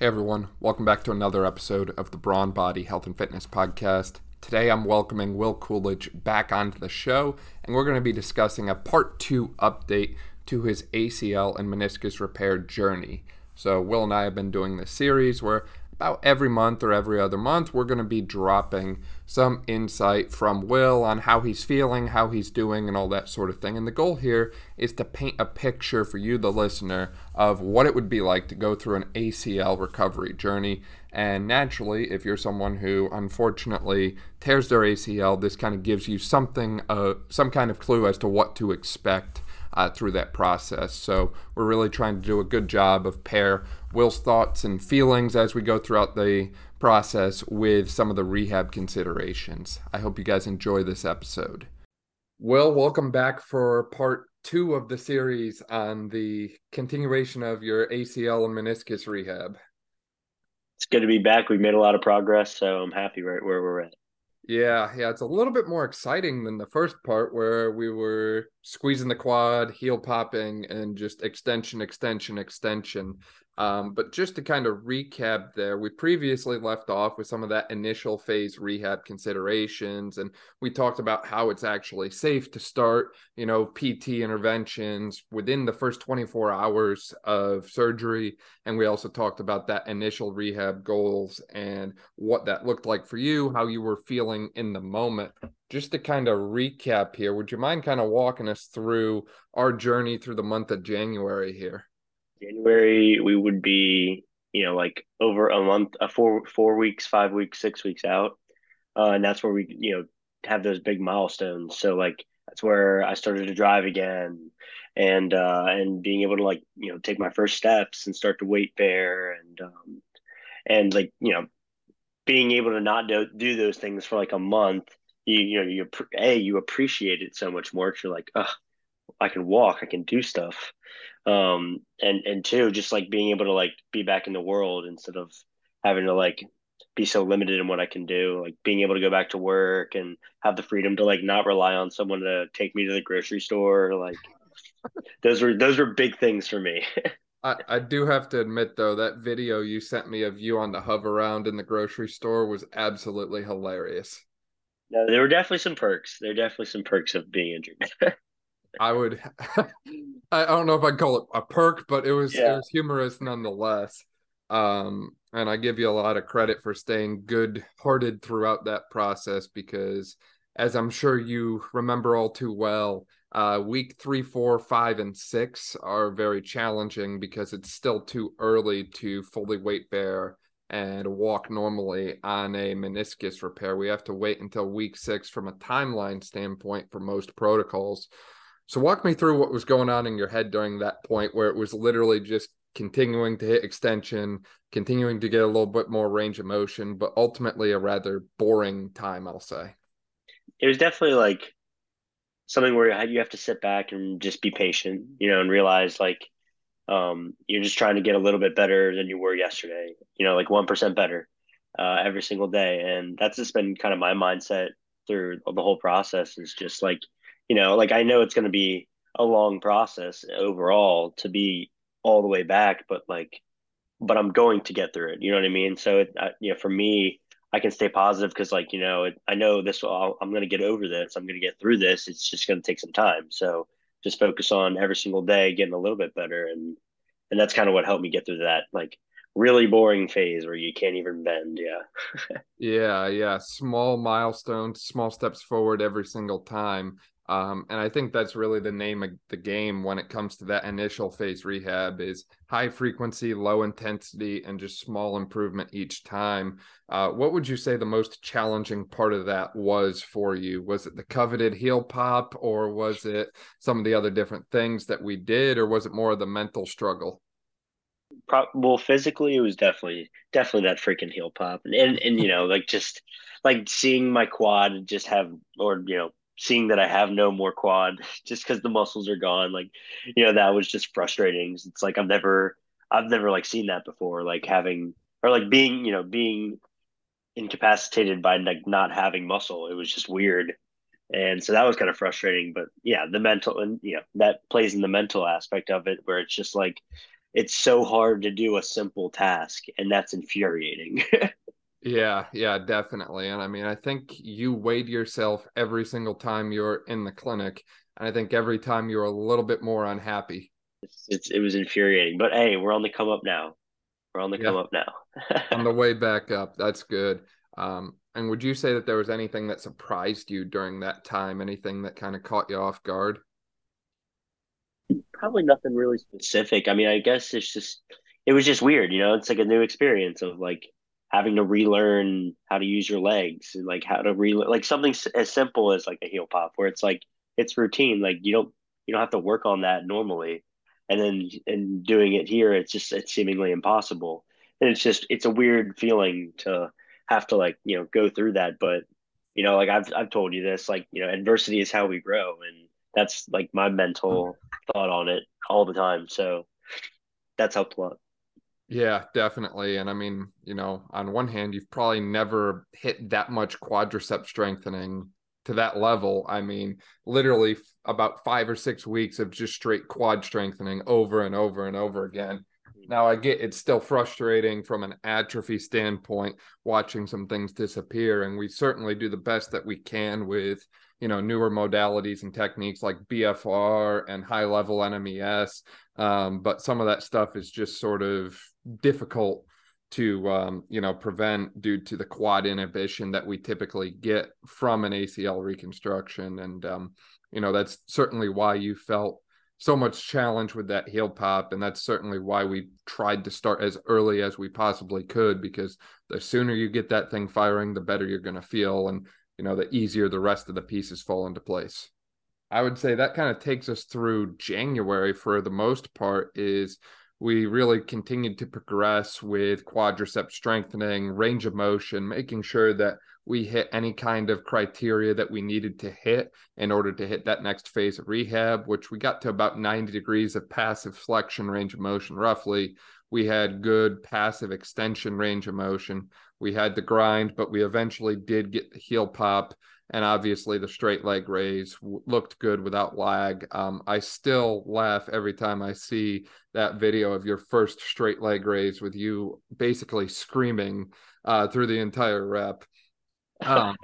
Hey everyone, welcome back to another episode of the Brawn Body Health and Fitness Podcast. Today I'm welcoming Will Coolidge back onto the show, and we're going to be discussing a part two update to his ACL and meniscus repair journey. So, Will and I have been doing this series where about every month or every other month, we're going to be dropping some insight from Will on how he's feeling, how he's doing, and all that sort of thing. And the goal here is to paint a picture for you, the listener, of what it would be like to go through an ACL recovery journey. And naturally, if you're someone who unfortunately tears their ACL, this kind of gives you something, uh, some kind of clue as to what to expect uh, through that process. So we're really trying to do a good job of pair Will's thoughts and feelings as we go throughout the process with some of the rehab considerations. I hope you guys enjoy this episode. Will, welcome back for part two of the series on the continuation of your ACL and meniscus rehab. It's good to be back. We've made a lot of progress, so I'm happy right where we're at. Yeah, yeah, it's a little bit more exciting than the first part where we were squeezing the quad, heel popping, and just extension, extension, extension. Um, but just to kind of recap there, we previously left off with some of that initial phase rehab considerations, and we talked about how it's actually safe to start, you know, PT interventions within the first 24 hours of surgery. And we also talked about that initial rehab goals and what that looked like for you, how you were feeling in the moment. Just to kind of recap here, would you mind kind of walking us through our journey through the month of January here? January we would be you know like over a month, a four four weeks, five weeks, six weeks out, uh, and that's where we you know have those big milestones. So like that's where I started to drive again, and uh, and being able to like you know take my first steps and start to weight bear and um, and like you know being able to not do, do those things for like a month you you know you a you appreciate it so much more. You're like, oh, I can walk, I can do stuff, um, and and two, just like being able to like be back in the world instead of having to like be so limited in what I can do, like being able to go back to work and have the freedom to like not rely on someone to take me to the grocery store. Like those were those were big things for me. I, I do have to admit though that video you sent me of you on the Hoveround in the grocery store was absolutely hilarious. No, there were definitely some perks. There are definitely some perks of being injured. I would. I don't know if I'd call it a perk, but it was yeah. it was humorous nonetheless. Um, and I give you a lot of credit for staying good-hearted throughout that process because, as I'm sure you remember all too well, uh, week three, four, five, and six are very challenging because it's still too early to fully weight bear and walk normally on a meniscus repair. We have to wait until week six from a timeline standpoint for most protocols. So walk me through what was going on in your head during that point where it was literally just continuing to hit extension, continuing to get a little bit more range of motion, but ultimately a rather boring time, I'll say. It was definitely like something where you have to sit back and just be patient, you know, and realize like um, you're just trying to get a little bit better than you were yesterday, you know, like 1% better uh, every single day. And that's just been kind of my mindset through the whole process is just like – you know, like I know it's going to be a long process overall to be all the way back, but like, but I'm going to get through it. You know what I mean? So, it, I, you know, for me, I can stay positive because, like, you know, it, I know this. Will, I'm going to get over this. I'm going to get through this. It's just going to take some time. So, just focus on every single day getting a little bit better, and and that's kind of what helped me get through that. Like, really boring phase where you can't even bend. Yeah. yeah. Yeah. Small milestones, small steps forward every single time. Um, and I think that's really the name of the game when it comes to that initial phase rehab is high frequency, low intensity, and just small improvement each time. Uh, what would you say the most challenging part of that was for you? Was it the coveted heel pop, or was it some of the other different things that we did, or was it more of the mental struggle? well, physically, it was definitely definitely that freaking heel pop, and and, and you know, like just like seeing my quad just have, or you know, seeing that I have no more quad just because the muscles are gone. Like, you know, that was just frustrating. It's like I've never, I've never like seen that before. Like having or like being, you know, being incapacitated by like not having muscle. It was just weird, and so that was kind of frustrating. But yeah, the mental and you know that plays in the mental aspect of it, where it's just like it's so hard to do a simple task and that's infuriating yeah yeah definitely and i mean i think you weighed yourself every single time you're in the clinic and i think every time you're a little bit more unhappy it's, it's it was infuriating but hey we're on the come up now we're on the yeah. come up now on the way back up that's good um, and would you say that there was anything that surprised you during that time anything that kind of caught you off guard probably nothing really specific. I mean, I guess it's just it was just weird, you know. It's like a new experience of like having to relearn how to use your legs and like how to relearn like something as simple as like a heel pop, where it's like it's routine. Like you don't you don't have to work on that normally, and then and doing it here, it's just it's seemingly impossible. And it's just it's a weird feeling to have to like you know go through that, but you know like I've I've told you this like you know adversity is how we grow and that's like my mental mm-hmm. thought on it all the time. So that's helped a lot. Yeah, definitely. And I mean, you know, on one hand, you've probably never hit that much quadricep strengthening to that level. I mean, literally about five or six weeks of just straight quad strengthening over and over and over again. Now, I get it's still frustrating from an atrophy standpoint watching some things disappear. And we certainly do the best that we can with you know newer modalities and techniques like BFR and high level NMES. Um, but some of that stuff is just sort of difficult to um, you know prevent due to the quad inhibition that we typically get from an ACL reconstruction, and um, you know that's certainly why you felt so much challenge with that heel pop. And that's certainly why we tried to start as early as we possibly could because the sooner you get that thing firing the better you're going to feel. And you know, the easier the rest of the pieces fall into place. I would say that kind of takes us through January for the most part is we really continued to progress with quadricep strengthening, range of motion, making sure that we hit any kind of criteria that we needed to hit in order to hit that next phase of rehab, which we got to about 90 degrees of passive flexion range of motion roughly. We had good passive extension range of motion. We had the grind, but we eventually did get the heel pop. And obviously, the straight leg raise looked good without lag. Um, I still laugh every time I see that video of your first straight leg raise with you basically screaming uh, through the entire rep. Um,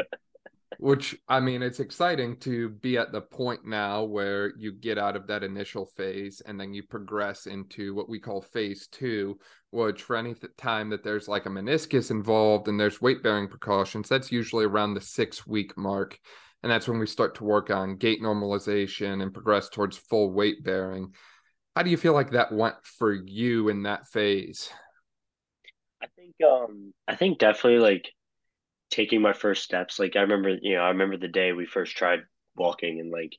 which I mean, it's exciting to be at the point now where you get out of that initial phase and then you progress into what we call phase two, which for any th- time that there's like a meniscus involved and there's weight bearing precautions, that's usually around the six week mark. And that's when we start to work on gait normalization and progress towards full weight bearing. How do you feel like that went for you in that phase? I think um I think definitely like taking my first steps. Like I remember, you know, I remember the day we first tried walking and like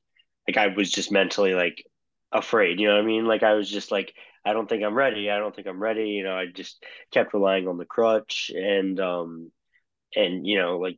like I was just mentally like afraid, you know what I mean? Like I was just like I don't think I'm ready. I don't think I'm ready. You know, I just kept relying on the crutch and um and you know, like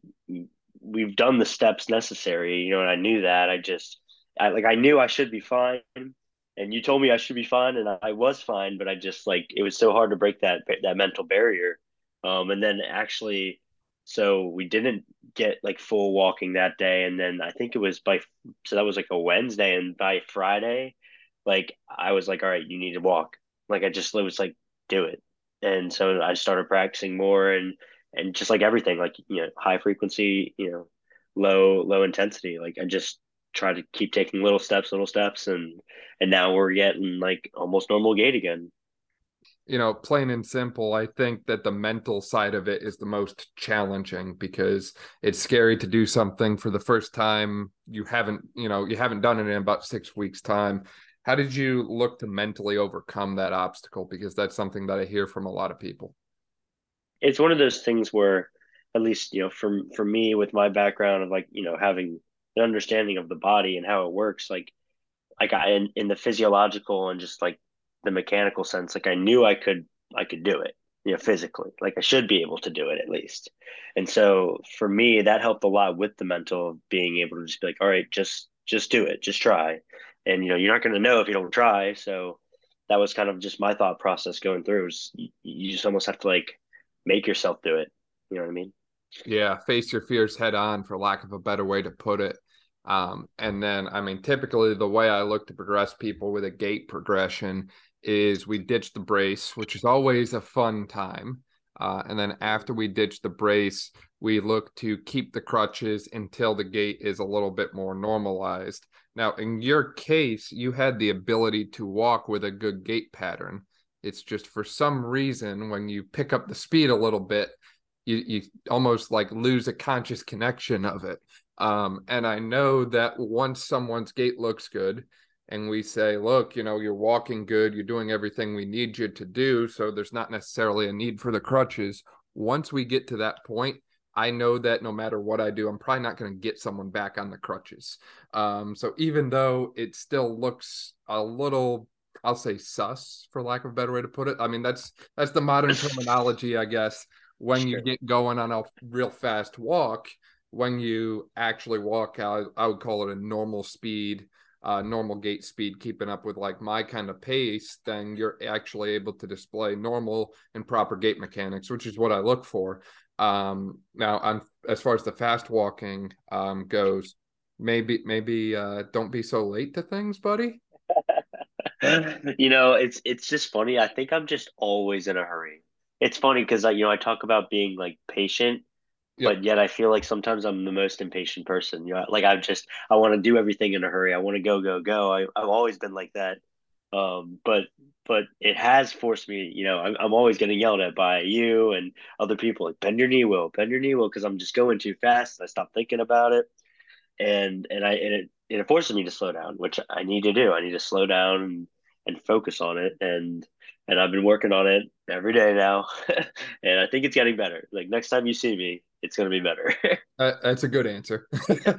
we've done the steps necessary, you know, and I knew that. I just I like I knew I should be fine and you told me I should be fine and I was fine, but I just like it was so hard to break that that mental barrier. Um and then actually so we didn't get like full walking that day. And then I think it was by, so that was like a Wednesday. And by Friday, like I was like, all right, you need to walk. Like I just it was like, do it. And so I started practicing more and, and just like everything, like, you know, high frequency, you know, low, low intensity. Like I just try to keep taking little steps, little steps. And, and now we're getting like almost normal gait again you know, plain and simple, I think that the mental side of it is the most challenging because it's scary to do something for the first time. You haven't, you know, you haven't done it in about six weeks' time. How did you look to mentally overcome that obstacle? Because that's something that I hear from a lot of people. It's one of those things where, at least, you know, for for me with my background of like, you know, having an understanding of the body and how it works, like, like I in, in the physiological and just like the mechanical sense like i knew i could i could do it you know physically like i should be able to do it at least. And so for me that helped a lot with the mental of being able to just be like all right just just do it just try. And you know you're not going to know if you don't try. So that was kind of just my thought process going through you, you just almost have to like make yourself do it. You know what i mean? Yeah face your fears head on for lack of a better way to put it um, and then i mean typically the way i look to progress people with a gait progression is we ditch the brace, which is always a fun time. Uh, and then after we ditch the brace, we look to keep the crutches until the gait is a little bit more normalized. Now, in your case, you had the ability to walk with a good gait pattern. It's just for some reason, when you pick up the speed a little bit, you, you almost like lose a conscious connection of it. Um, and I know that once someone's gait looks good, and we say, look, you know, you're walking good, you're doing everything we need you to do. So there's not necessarily a need for the crutches. Once we get to that point, I know that no matter what I do, I'm probably not going to get someone back on the crutches. Um, so even though it still looks a little, I'll say sus for lack of a better way to put it. I mean, that's, that's the modern terminology, I guess, when sure. you get going on a real fast walk, when you actually walk out, I would call it a normal speed uh, normal gait speed keeping up with like my kind of pace, then you're actually able to display normal and proper gait mechanics, which is what I look for. Um, now, as far as the fast walking um, goes, maybe maybe uh, don't be so late to things, buddy. you know, it's it's just funny. I think I'm just always in a hurry. It's funny because I, you know, I talk about being like patient Yep. But yet I feel like sometimes I'm the most impatient person. You know, like I just I want to do everything in a hurry. I want to go, go, go. I, I've always been like that. Um, but but it has forced me, you know, I'm, I'm always getting yelled at by you and other people like bend your knee, will bend your knee, will, because I'm just going too fast. I stop thinking about it, and and I and it it forces me to slow down, which I need to do. I need to slow down and, and focus on it, and and I've been working on it every day now, and I think it's getting better. Like next time you see me, it's going to be better. uh, that's a good answer.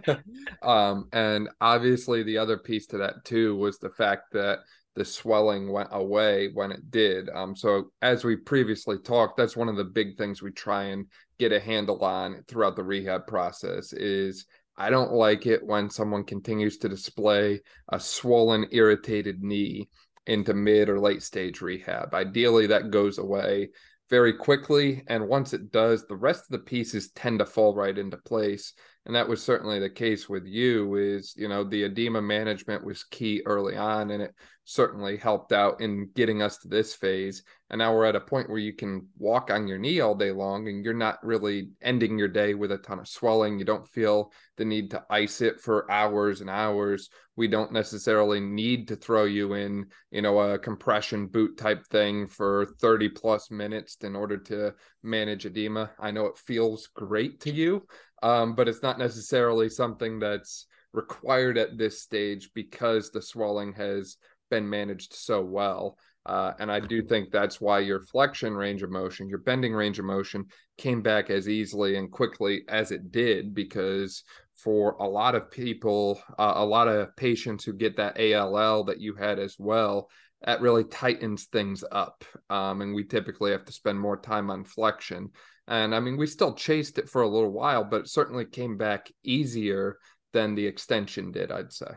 um, and obviously, the other piece to that too was the fact that the swelling went away when it did. Um, so as we previously talked, that's one of the big things we try and get a handle on throughout the rehab process is I don't like it when someone continues to display a swollen, irritated knee into mid or late stage rehab. Ideally, that goes away very quickly. And once it does, the rest of the pieces tend to fall right into place. And that was certainly the case with you is, you know, the edema management was key early on and it certainly helped out in getting us to this phase. And now we're at a point where you can walk on your knee all day long and you're not really ending your day with a ton of swelling. You don't feel the need to ice it for hours and hours. We don't necessarily need to throw you in, you know, a compression boot type thing for 30 plus minutes in order to manage edema. I know it feels great to you, um, but it's not necessarily something that's required at this stage because the swelling has been managed so well. Uh, and I do think that's why your flexion range of motion, your bending range of motion came back as easily and quickly as it did because for a lot of people, uh, a lot of patients who get that ALL that you had as well, that really tightens things up. Um, and we typically have to spend more time on flexion. And I mean, we still chased it for a little while, but it certainly came back easier than the extension did, I'd say.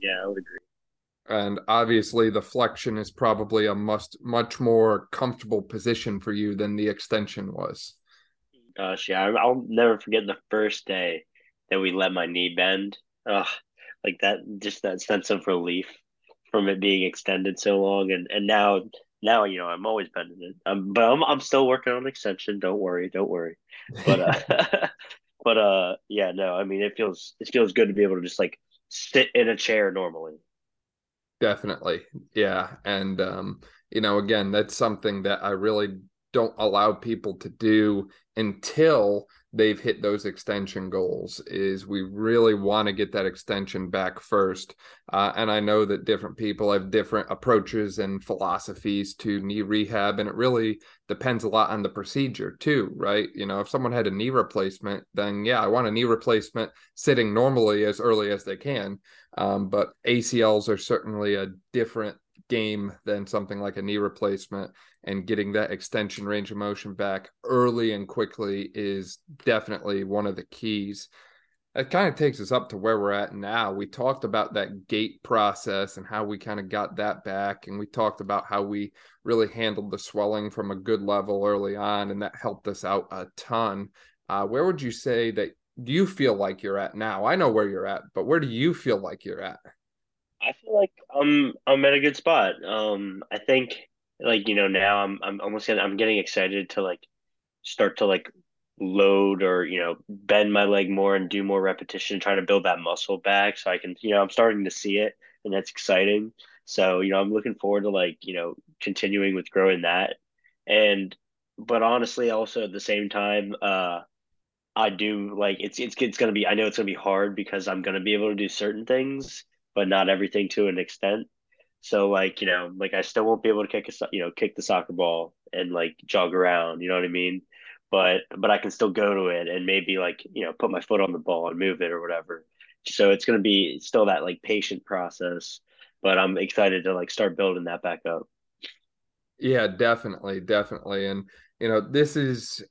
Yeah, I would agree and obviously the flexion is probably a must much more comfortable position for you than the extension was. Gosh yeah i'll never forget the first day that we let my knee bend. Ugh, like that just that sense of relief from it being extended so long. And and now now you know i'm always bending it. Um, but I'm, I'm still working on extension. Don't worry don't worry. But uh but uh yeah no i mean it feels it feels good to be able to just like sit in a chair normally Definitely. Yeah. And, um, you know, again, that's something that I really don't allow people to do until they've hit those extension goals is we really want to get that extension back first. Uh, and i know that different people have different approaches and philosophies to knee rehab and it really depends a lot on the procedure too right? You know if someone had a knee replacement then yeah i want a knee replacement sitting normally as early as they can. Um, but acls are certainly a different game than something like a knee replacement and getting that extension range of motion back early and quickly is definitely one of the keys. It kind of takes us up to where we're at now. We talked about that gait process and how we kind of got that back. And we talked about how we really handled the swelling from a good level early on, and that helped us out a ton. Uh, where would you say that you feel like you're at now? I know where you're at, but where do you feel like you're at? I feel like I'm I'm at a good spot. Um, I think like you know now I'm I'm almost getting I'm getting excited to like start to like load or you know bend my leg more and do more repetition, trying to build that muscle back so I can you know I'm starting to see it and that's exciting. So you know I'm looking forward to like you know continuing with growing that and but honestly also at the same time uh I do like it's it's it's gonna be I know it's gonna be hard because I'm gonna be able to do certain things, but not everything to an extent. So like you know like I still won't be able to kick a you know kick the soccer ball and like jog around. You know what I mean? But but I can still go to it and maybe like you know put my foot on the ball and move it or whatever. So it's gonna be still that like patient process. But I'm excited to like start building that back up. Yeah, definitely, definitely. And you know, this is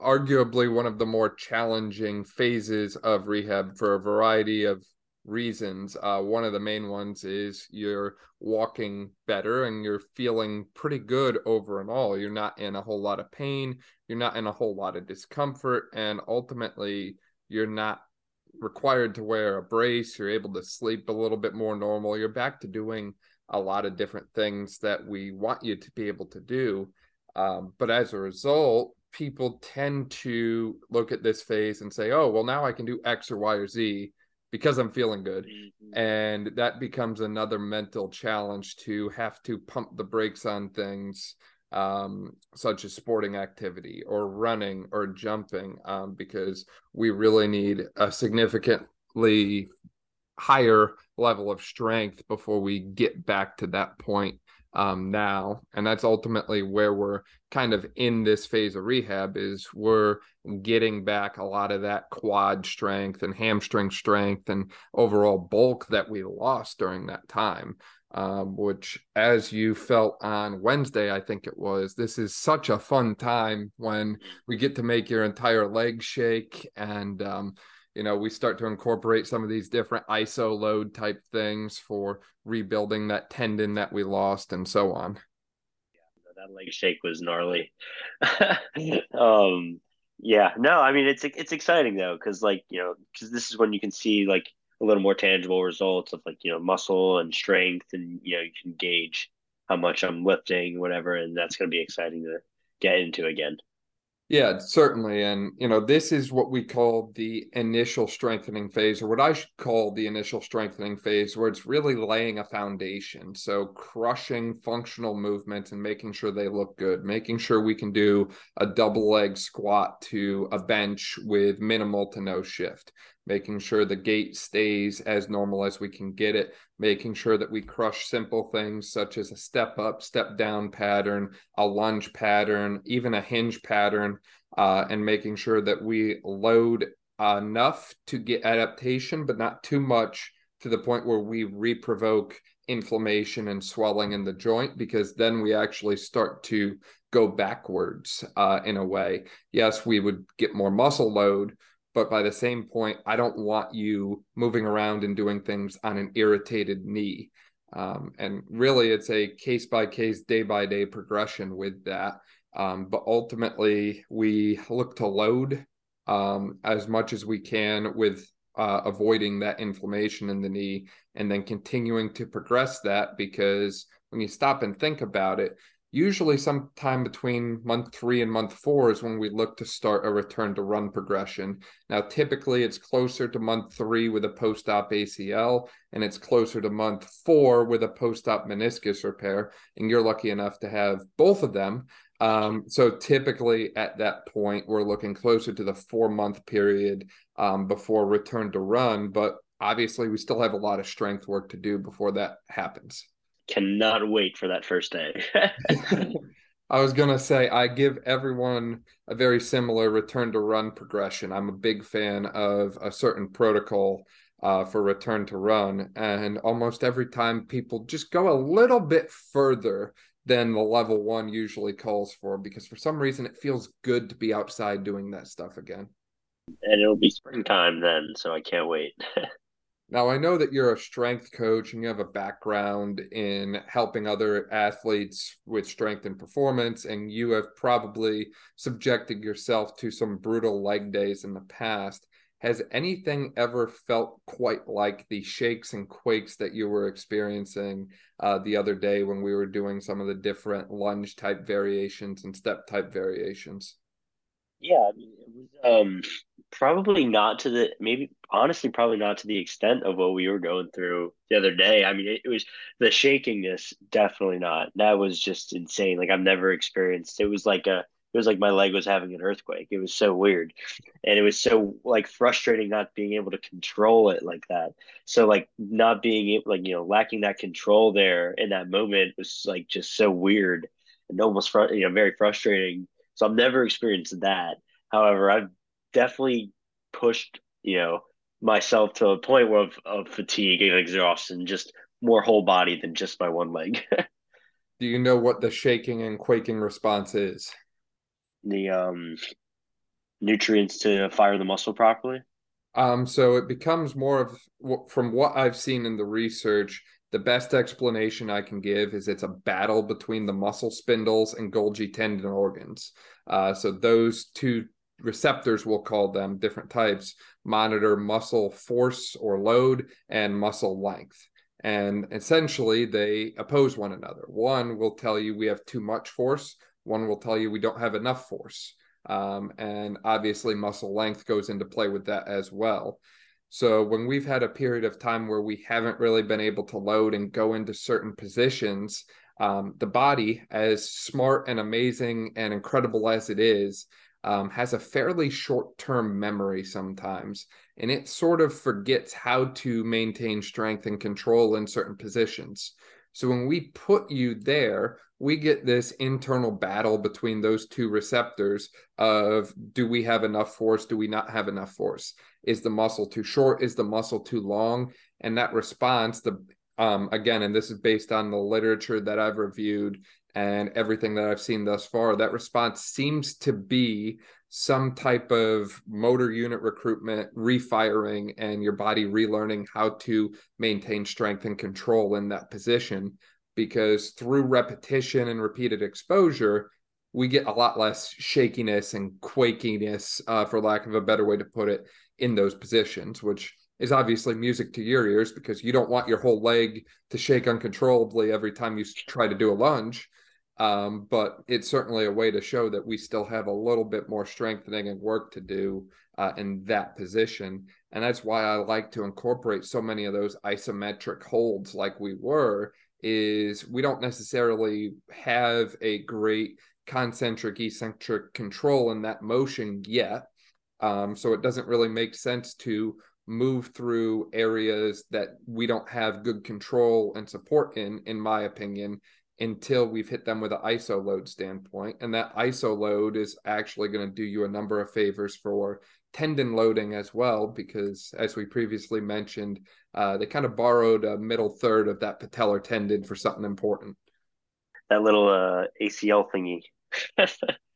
arguably one of the more challenging phases of rehab for a variety of reasons. Uh, one of the main ones is you're walking better and you're feeling pretty good over and all. You're not in a whole lot of pain, you're not in a whole lot of discomfort, and ultimately, you're not required to wear a brace. You're able to sleep a little bit more normal. You're back to doing a lot of different things that we want you to be able to do. Um, but as a result, people tend to look at this phase and say, oh, well, now I can do X or Y or Z because I'm feeling good. Mm-hmm. And that becomes another mental challenge to have to pump the brakes on things um, such as sporting activity or running or jumping, um, because we really need a significantly higher level of strength before we get back to that point um, now and that's ultimately where we're kind of in this phase of rehab is we're getting back a lot of that quad strength and hamstring strength and overall bulk that we lost during that time um, which as you felt on wednesday i think it was this is such a fun time when we get to make your entire leg shake and um, you know, we start to incorporate some of these different iso load type things for rebuilding that tendon that we lost and so on. Yeah, that leg shake was gnarly. um, yeah, no, I mean it's it's exciting though because like you know because this is when you can see like a little more tangible results of like you know muscle and strength and you know you can gauge how much I'm lifting, whatever, and that's going to be exciting to get into again. Yeah, certainly. And, you know, this is what we call the initial strengthening phase, or what I should call the initial strengthening phase, where it's really laying a foundation. So, crushing functional movements and making sure they look good, making sure we can do a double leg squat to a bench with minimal to no shift, making sure the gait stays as normal as we can get it, making sure that we crush simple things such as a step up, step down pattern, a lunge pattern, even a hinge pattern, uh, and making sure that we load enough to get adaptation, but not too much to the point where we reprovoke inflammation and swelling in the joint because then we actually start to go backwards uh, in a way. Yes, we would get more muscle load, but by the same point, I don't want you moving around and doing things on an irritated knee. Um, and really, it's a case by case, day by day progression with that. Um, but ultimately, we look to load um, as much as we can with uh, avoiding that inflammation in the knee and then continuing to progress that because when you stop and think about it, usually sometime between month three and month four is when we look to start a return to run progression. Now, typically it's closer to month three with a post op ACL, and it's closer to month four with a post op meniscus repair. And you're lucky enough to have both of them. Um, so typically at that point, we're looking closer to the four month period um, before return to run. But obviously, we still have a lot of strength work to do before that happens cannot wait for that first day. I was going to say, I give everyone a very similar return to run progression. I'm a big fan of a certain protocol uh, for return to run. And almost every time people just go a little bit further than the level one usually calls for, because for some reason it feels good to be outside doing that stuff again. And it'll be springtime then, so I can't wait. Now, I know that you're a strength coach and you have a background in helping other athletes with strength and performance, and you have probably subjected yourself to some brutal leg days in the past. has anything ever felt quite like the shakes and quakes that you were experiencing uh, the other day when we were doing some of the different lunge type variations and step type variations? Yeah, it was um probably not to the maybe honestly probably not to the extent of what we were going through the other day. I mean, it, it was the shakingness, definitely not. That was just insane. Like I've never experienced. It was like a it was like my leg was having an earthquake. It was so weird. And it was so like frustrating not being able to control it like that. So like not being able like, you know, lacking that control there in that moment was like just so weird and almost fr- you know, very frustrating. So I've never experienced that. However, I've definitely pushed, you know, myself to a point of, of fatigue and exhaustion, just more whole body than just my one leg. Do you know what the shaking and quaking response is? the um, nutrients to fire the muscle properly? Um, so it becomes more of, from what I've seen in the research, the best explanation I can give is it's a battle between the muscle spindles and Golgi tendon organs. Uh, so those two receptors, we'll call them different types, monitor muscle force or load and muscle length. And essentially, they oppose one another. One will tell you we have too much force, one will tell you we don't have enough force. Um, and obviously, muscle length goes into play with that as well. So, when we've had a period of time where we haven't really been able to load and go into certain positions, um, the body, as smart and amazing and incredible as it is, um, has a fairly short term memory sometimes, and it sort of forgets how to maintain strength and control in certain positions. So when we put you there, we get this internal battle between those two receptors of do we have enough force? Do we not have enough force? Is the muscle too short? Is the muscle too long? And that response, the um, again, and this is based on the literature that I've reviewed and everything that I've seen thus far, that response seems to be some type of motor unit recruitment, refiring, and your body relearning how to maintain strength and control in that position. Because through repetition and repeated exposure, we get a lot less shakiness and quakiness, uh, for lack of a better way to put it, in those positions, which is obviously music to your ears because you don't want your whole leg to shake uncontrollably every time you try to do a lunge. Um, but it's certainly a way to show that we still have a little bit more strengthening and work to do uh, in that position. And that's why I like to incorporate so many of those isometric holds like we were is we don't necessarily have a great concentric eccentric control in that motion yet. Um, so it doesn't really make sense to move through areas that we don't have good control and support in, in my opinion, until we've hit them with an ISO load standpoint. And that ISO load is actually going to do you a number of favors for tendon loading as well, because as we previously mentioned, uh, they kind of borrowed a middle third of that patellar tendon for something important. That little uh, ACL thingy.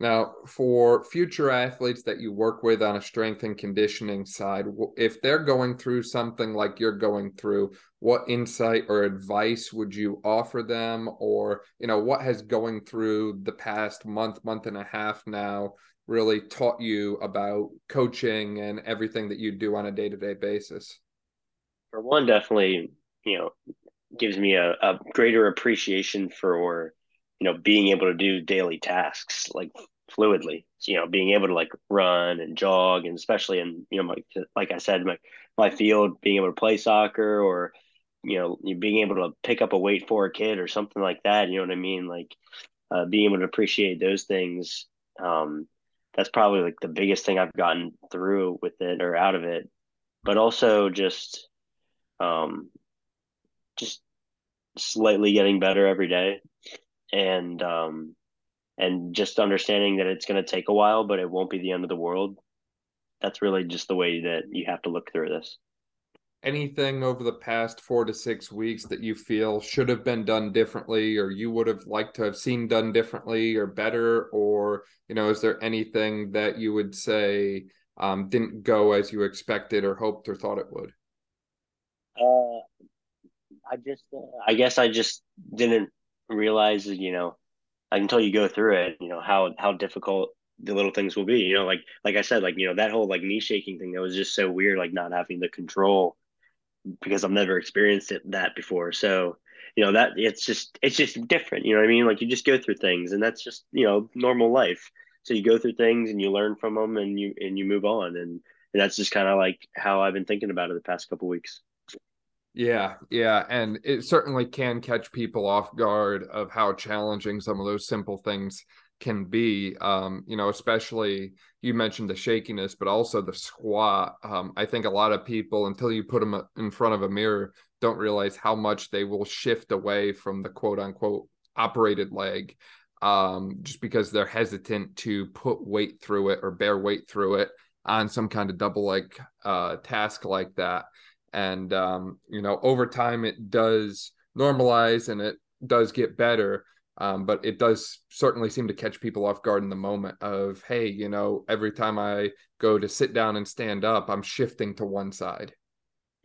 Now, for future athletes that you work with on a strength and conditioning side, if they're going through something like you're going through, what insight or advice would you offer them? Or, you know, what has going through the past month, month and a half now really taught you about coaching and everything that you do on a day to day basis? For one, definitely, you know, gives me a, a greater appreciation for you know being able to do daily tasks like fluidly you know being able to like run and jog and especially in you know my, like i said my, my field being able to play soccer or you know being able to pick up a weight for a kid or something like that you know what i mean? Like uh, being able to appreciate those things um, that's probably like the biggest thing i've gotten through with it or out of it. But also just um, just slightly getting better every day. And um, and just understanding that it's going to take a while, but it won't be the end of the world. That's really just the way that you have to look through this. Anything over the past four to six weeks that you feel should have been done differently, or you would have liked to have seen done differently or better, or you know, is there anything that you would say um, didn't go as you expected or hoped or thought it would? Uh, I just, uh, I guess I just didn't realize, you know, until you go through it, you know, how how difficult the little things will be. You know, like like I said, like you know that whole like knee shaking thing that was just so weird, like not having the control because I've never experienced it that before. So you know that it's just it's just different. You know what I mean? Like you just go through things, and that's just you know normal life. So you go through things and you learn from them, and you and you move on, and, and that's just kind of like how I've been thinking about it the past couple weeks. Yeah, yeah, and it certainly can catch people off guard of how challenging some of those simple things can be. Um, you know, especially you mentioned the shakiness, but also the squat. Um, I think a lot of people, until you put them in front of a mirror, don't realize how much they will shift away from the quote unquote operated leg, um, just because they're hesitant to put weight through it or bear weight through it on some kind of double leg uh, task like that and um, you know over time it does normalize and it does get better. Um, but it does certainly seem to catch people off guard in the moment of hey you know every time i go to sit down and stand up i'm shifting to one side.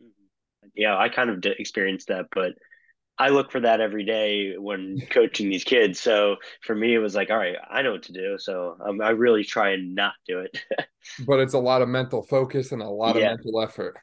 Mm-hmm. yeah i kind of experienced that but i look for that every day when coaching these kids. So for me it was like all right i know what to do. So um, i really try and not do it. But it's a lot of mental focus and a lot yeah. of mental effort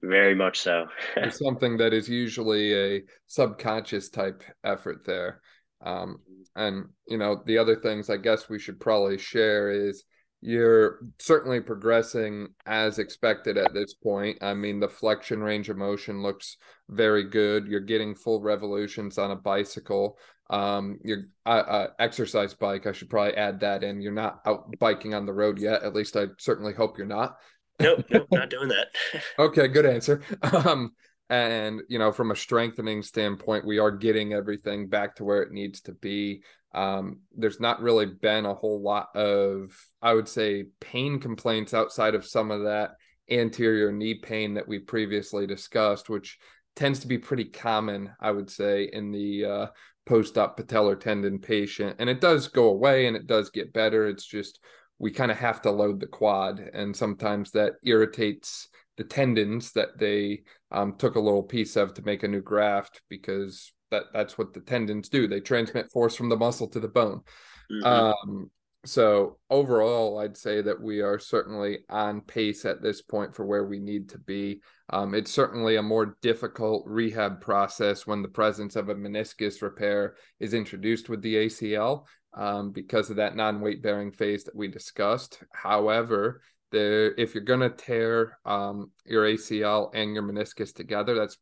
very much so. something that is usually a subconscious type effort there. Um, and you know, the other things I guess we should probably share is you're certainly progressing as expected at this point. I mean, the flexion range of motion looks very good. You're getting full revolutions on a bicycle. Um, your uh, uh, exercise bike, I should probably add that in. You're not out biking on the road yet. At least I certainly hope you're not nope, nope, not doing that. okay, good answer. Um, and you know, from a strengthening standpoint, we are getting everything back to where it needs to be. Um, there's not really been a whole lot of, I would say, pain complaints outside of some of that anterior knee pain that we previously discussed, which tends to be pretty common, I would say, in the uh, post-op patellar tendon patient. And it does go away and it does get better. It's just we kind of have to load the quad, and sometimes that irritates the tendons that they um, took a little piece of to make a new graft because that that's what the tendons do. They transmit force from the muscle to the bone. Mm-hmm. Um, so overall, I'd say that we are certainly on pace at this point for where we need to be. Um, it's certainly a more difficult rehab process when the presence of a meniscus repair is introduced with the ACL um, because of that non-weight bearing phase that we discussed. However, there, if you're going to tear um, your ACL and your meniscus together, that's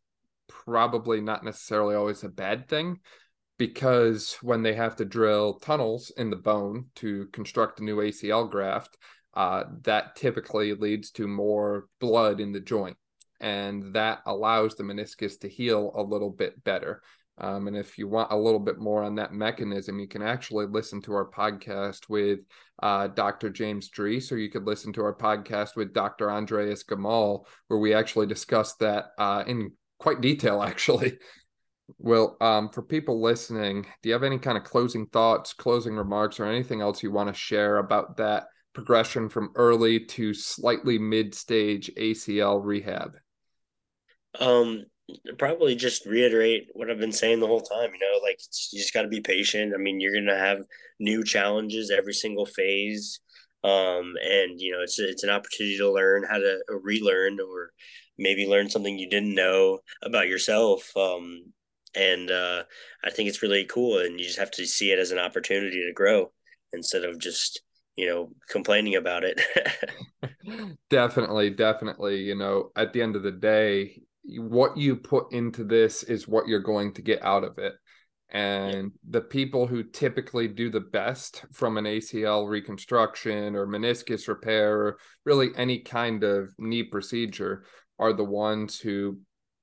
probably not necessarily always a bad thing because when they have to drill tunnels in the bone to construct a new ACL graft, uh, that typically leads to more blood in the joint. And that allows the meniscus to heal a little bit better. Um, and if you want a little bit more on that mechanism, you can actually listen to our podcast with uh, Dr. James Drees, or you could listen to our podcast with Dr. Andreas Gamal, where we actually discuss that uh, in quite detail, actually. Well, um, for people listening, do you have any kind of closing thoughts, closing remarks, or anything else you want to share about that progression from early to slightly mid stage ACL rehab? Um, probably just reiterate what I've been saying the whole time. You know, like you just got to be patient. I mean, you're gonna have new challenges every single phase, um, and you know, it's it's an opportunity to learn how to relearn or maybe learn something you didn't know about yourself. Um, and uh, I think it's really cool, and you just have to see it as an opportunity to grow instead of just you know complaining about it. definitely, definitely. You know, at the end of the day, what you put into this is what you're going to get out of it. And the people who typically do the best from an ACL reconstruction or meniscus repair or really any kind of knee procedure are the ones who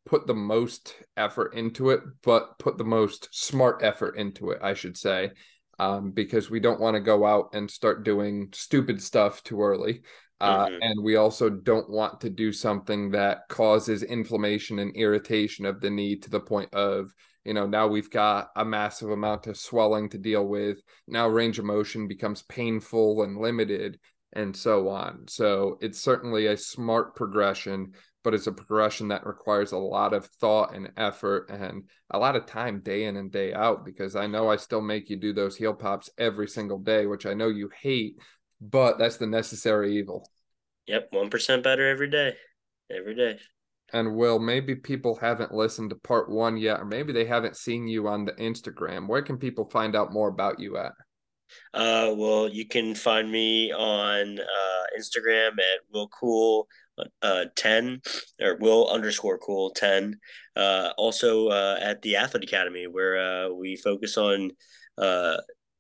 put the most effort into it, but put the most smart effort into it, I should say, um, because we don't want to go out and start doing stupid stuff too early. Uh, mm-hmm. And we also don't want to do something that causes inflammation and irritation of the knee to the point of, you know, now we've got a massive amount of swelling to deal with. Now range of motion becomes painful and limited, and so on. So it's certainly a smart progression, but it's a progression that requires a lot of thought and effort and a lot of time day in and day out because I know I still make you do those heel pops every single day, which I know you hate but that's the necessary evil. Yep, one percent better every day, every day. And Will, maybe people haven't listened to part one yet, or maybe they haven't seen you on the Instagram. Where can people find out more about you at? Uh, well, you can find me on uh, Instagram at Will Cool uh, 10 or Will underscore Cool 10. Uh, also uh, at the Athlete Academy, where uh, we focus on uh,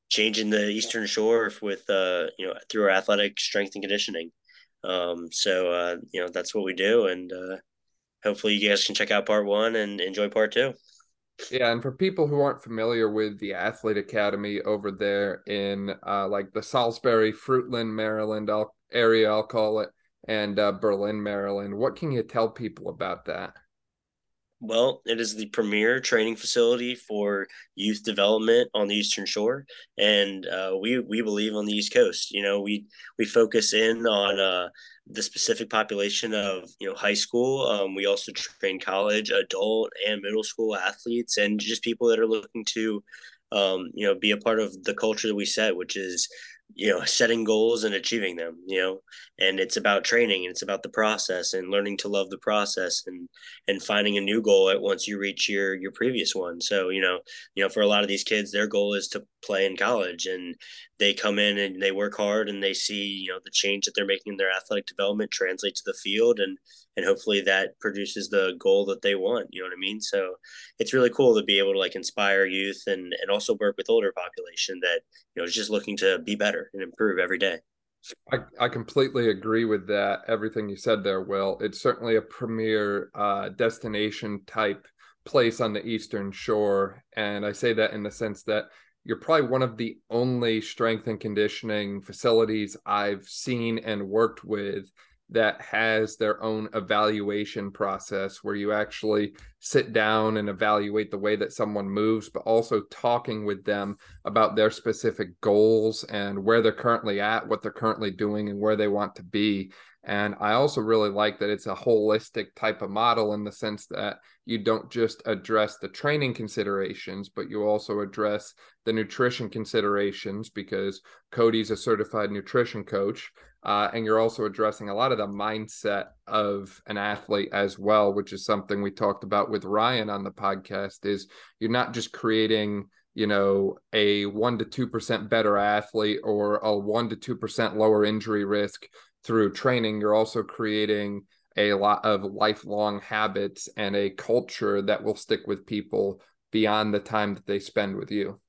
changing the Eastern Shore with, uh, you know, through our athletic strength and conditioning. Um, so, uh, you know, that's what we do. And hopefully you guys can check out part one and enjoy part two. Yeah, and for people who aren't familiar with the Athlete Academy over there in uh, like the Salisbury, Fruitland, Maryland area, I'll call it, and uh, Berlin, Maryland, what can you tell people about that? Well, it is the premier training facility for youth development on the Eastern Shore, and uh, we we believe on the East Coast. You know, we we focus in on uh, the specific population of you know high school. Um, we also train college, adult, and middle school athletes, and just people that are looking to um, you know be a part of the culture that we set, which is you know setting goals and achieving them you know and it's about training and it's about the process and learning to love the process and and finding a new goal at once you reach your your previous one. So you know you know for a lot of these kids their goal is to play in college and they come in and they work hard and they see you know the change that they're making in their athletic development translate to the field and and hopefully that produces the goal that they want you know what i mean? So it's really cool to be able to like inspire youth and and also work with older population that you know is just looking to be better and improve every day. I, I completely agree with that everything you said there will. It's certainly a premier uh, destination type place on the eastern shore and i say that in the sense that you're probably one of the only strength and conditioning facilities I've seen and worked with that has their own evaluation process where you actually sit down and evaluate the way that someone moves, but also talking with them about their specific goals and where they're currently at, what they're currently doing, and where they want to be. And I also really like that it's a holistic type of model in the sense that you don't just address the training considerations, but you also address the nutrition considerations because Cody's a certified nutrition coach. Uh, and you're also addressing a lot of the mindset of an athlete as well, which is something we talked about with Ryan on the podcast. Is you're not just creating, you know, a one to two percent better athlete or a one to two percent lower injury risk through training. You're also creating a lot of lifelong habits and a culture that will stick with people beyond the time that they spend with you.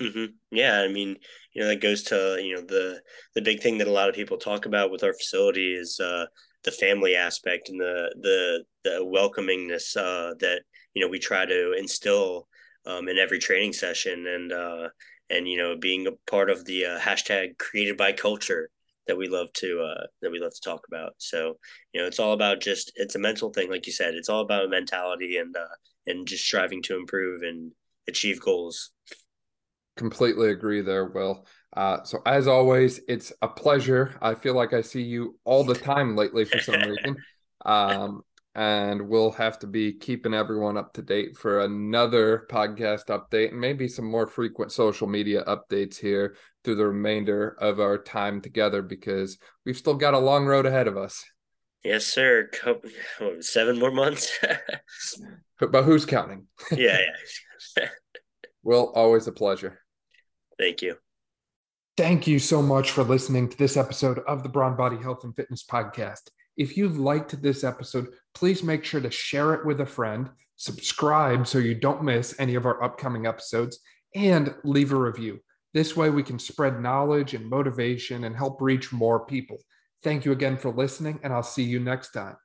Mm-hmm. Yeah, I mean, you know, that goes to you know the the big thing that a lot of people talk about with our facility is uh, the family aspect and the the the welcomingness uh, that you know we try to instill um, in every training session, and uh, and you know being a part of the uh, hashtag created by culture that we love to uh, that we love to talk about. So you know, it's all about just it's a mental thing, like you said. It's all about mentality and uh, and just striving to improve and achieve goals completely agree there, Will. Uh, so as always, it's a pleasure. I feel like I see you all the time lately for some reason. Um, and we'll have to be keeping everyone up to date for another podcast update and maybe some more frequent social media updates here through the remainder of our time together because we've still got a long road ahead of us. Yes, sir. Seven more months. but who's counting? yeah, yeah. Will, always a pleasure. Thank you. Thank you so much for listening to this episode of the Brawn Body Health and Fitness Podcast. If you liked this episode, please make sure to share it with a friend, subscribe so you don't miss any of our upcoming episodes, and leave a review. This way, we can spread knowledge and motivation and help reach more people. Thank you again for listening, and I'll see you next time.